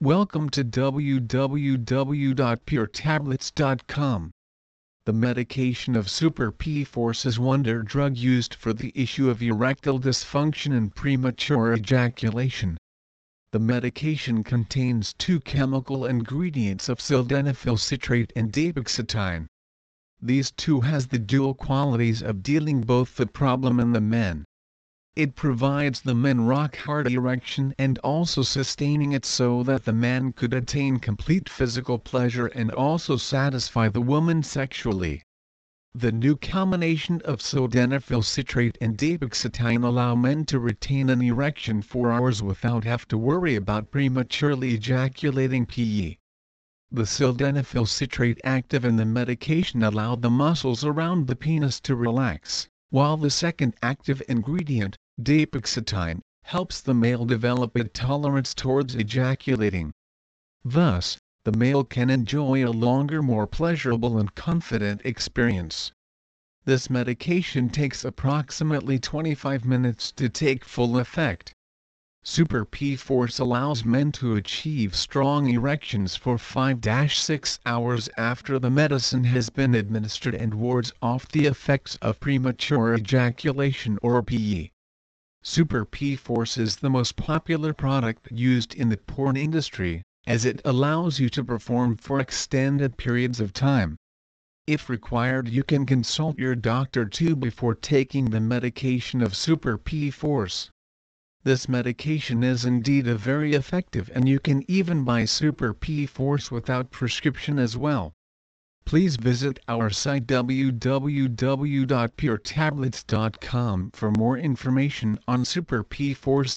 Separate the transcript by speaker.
Speaker 1: Welcome to www.puretablets.com. The medication of Super P-Force is wonder drug used for the issue of erectile dysfunction and premature ejaculation. The medication contains two chemical ingredients of sildenafil citrate and dapoxetine. These two has the dual qualities of dealing both the problem and the men. It provides the men rock-hard erection and also sustaining it so that the man could attain complete physical pleasure and also satisfy the woman sexually. The new combination of sildenafil citrate and dapoxetine allow men to retain an erection for hours without have to worry about prematurely ejaculating PE. The sildenafil citrate active in the medication allow the muscles around the penis to relax, while the second active ingredient, dapoxetine, helps the male develop a tolerance towards ejaculating. Thus, the male can enjoy a longer more pleasurable and confident experience. This medication takes approximately 25 minutes to take full effect. Super P-Force allows men to achieve strong erections for 5-6 hours after the medicine has been administered and wards off the effects of premature ejaculation or PE. Super P-Force is the most popular product used in the porn industry, as it allows you to perform for extended periods of time. If required you can consult your doctor too before taking the medication of Super P-Force. This medication is indeed a very effective and you can even buy Super P-Force without prescription as well. Please visit our site www.puretablets.com for more information on Super P-Force.